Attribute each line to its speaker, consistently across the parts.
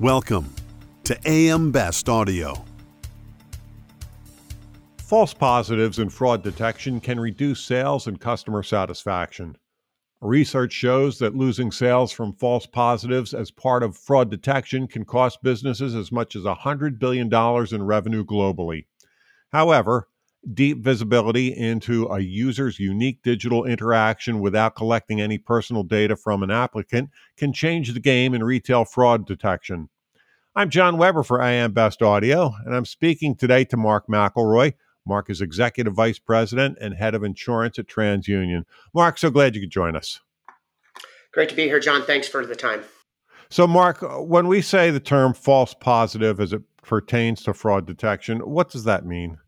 Speaker 1: Welcome to AM Best Audio.
Speaker 2: False positives and fraud detection can reduce sales and customer satisfaction. Research shows that losing sales from false positives as part of fraud detection can cost businesses as much as $100 billion in revenue globally. However, deep visibility into a user's unique digital interaction without collecting any personal data from an applicant can change the game in retail fraud detection. I'm John Weber for AM Best Audio, and I'm speaking today to Mark McElroy. Mark is Executive Vice President and Head of Insurance at TransUnion. Mark, so glad you could join us.
Speaker 3: Great to be here, John. Thanks for the time.
Speaker 2: So, Mark, when we say the term false positive as it pertains to fraud detection, what does that mean?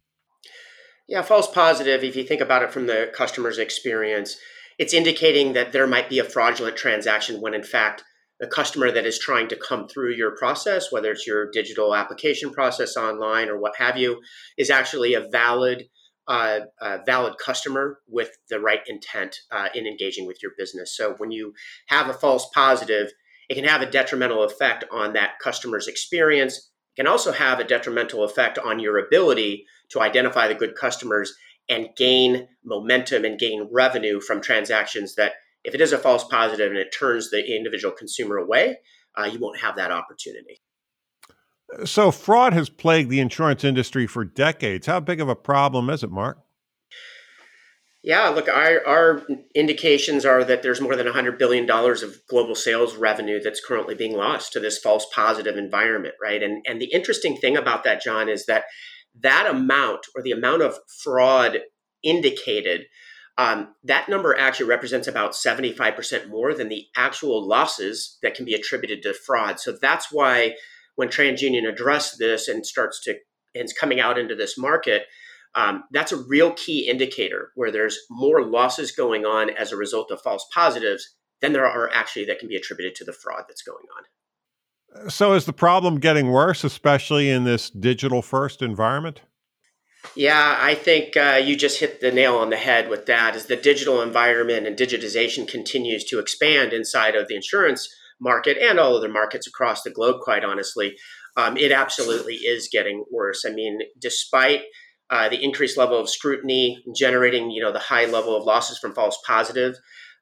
Speaker 3: Yeah, false positive, if you think about it from the customer's experience, it's indicating that there might be a fraudulent transaction when in fact the customer that is trying to come through your process, whether it's your digital application process online or what have you, is actually a valid uh, valid customer with the right intent uh, in engaging with your business. So when you have a false positive, it can have a detrimental effect on that customer's experience can also have a detrimental effect on your ability to identify the good customers and gain momentum and gain revenue from transactions that if it is a false positive and it turns the individual consumer away, uh, you won't have that opportunity.
Speaker 2: So, fraud has plagued the insurance industry for decades. How big of a problem is it, Mark?
Speaker 3: Yeah, look, our, our indications are that there's more than $100 billion of global sales revenue that's currently being lost to this false positive environment, right? And, and the interesting thing about that, John, is that that amount or the amount of fraud indicated, um, that number actually represents about 75% more than the actual losses that can be attributed to fraud. So that's why when TransUnion addressed this and starts to, and it's coming out into this market, um, that's a real key indicator where there's more losses going on as a result of false positives than there are actually that can be attributed to the fraud that's going on.
Speaker 2: So, is the problem getting worse, especially in this digital first environment?
Speaker 3: Yeah, I think uh, you just hit the nail on the head with that. As the digital environment and digitization continues to expand inside of the insurance market and all other markets across the globe, quite honestly, um, it absolutely is getting worse. I mean, despite uh, the increased level of scrutiny, generating you know the high level of losses from false positive.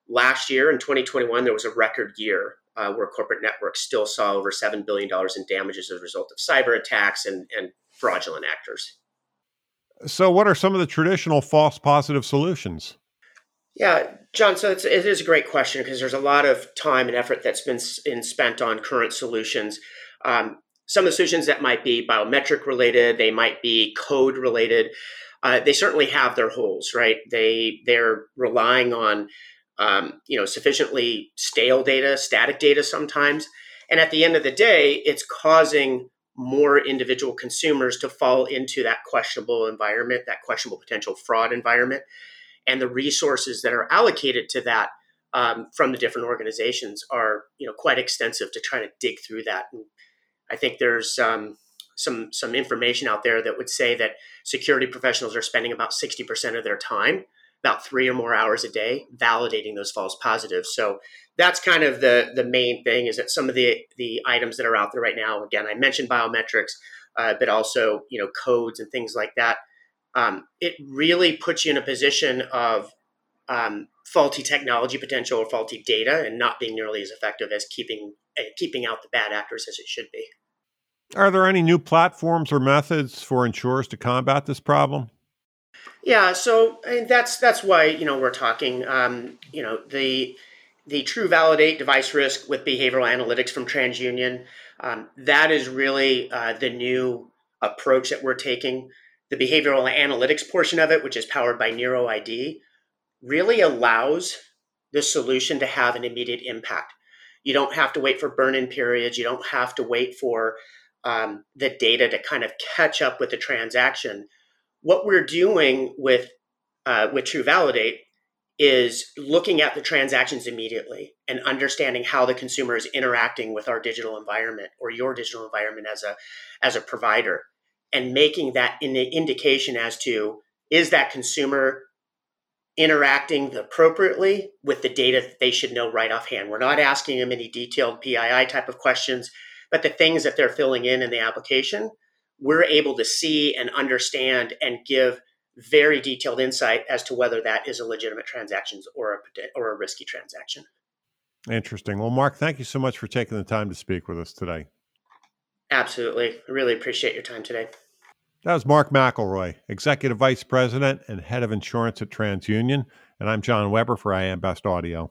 Speaker 3: Last year in 2021, there was a record year uh, where corporate networks still saw over seven billion dollars in damages as a result of cyber attacks and, and fraudulent actors.
Speaker 2: So, what are some of the traditional false positive solutions?
Speaker 3: Yeah, John. So it's, it is a great question because there's a lot of time and effort that's been, been spent on current solutions. Um, some solutions that might be biometric related, they might be code related. Uh, they certainly have their holes, right? They they're relying on um, you know sufficiently stale data, static data sometimes, and at the end of the day, it's causing more individual consumers to fall into that questionable environment, that questionable potential fraud environment, and the resources that are allocated to that um, from the different organizations are you know quite extensive to try to dig through that and I think there's um, some some information out there that would say that security professionals are spending about 60% of their time, about three or more hours a day, validating those false positives. So that's kind of the the main thing is that some of the the items that are out there right now. Again, I mentioned biometrics, uh, but also you know codes and things like that. Um, it really puts you in a position of um, faulty technology potential or faulty data, and not being nearly as effective as keeping uh, keeping out the bad actors as it should be.
Speaker 2: Are there any new platforms or methods for insurers to combat this problem?
Speaker 3: Yeah, so that's that's why you know we're talking. Um, you know the the TruValidate device risk with behavioral analytics from TransUnion. Um, that is really uh, the new approach that we're taking. The behavioral analytics portion of it, which is powered by NeuroID, really allows the solution to have an immediate impact. You don't have to wait for burn in periods. You don't have to wait for um, the data to kind of catch up with the transaction. What we're doing with uh, with TruValidate is looking at the transactions immediately and understanding how the consumer is interacting with our digital environment or your digital environment as a as a provider and making that an indication as to is that consumer interacting appropriately with the data that they should know right offhand. We're not asking them any detailed PII type of questions but the things that they're filling in in the application, we're able to see and understand and give very detailed insight as to whether that is a legitimate transaction or a or a risky transaction.
Speaker 2: Interesting. Well, Mark, thank you so much for taking the time to speak with us today.
Speaker 3: Absolutely. I really appreciate your time today.
Speaker 2: That was Mark McElroy, Executive Vice President and Head of Insurance at TransUnion. And I'm John Weber for AM Best Audio.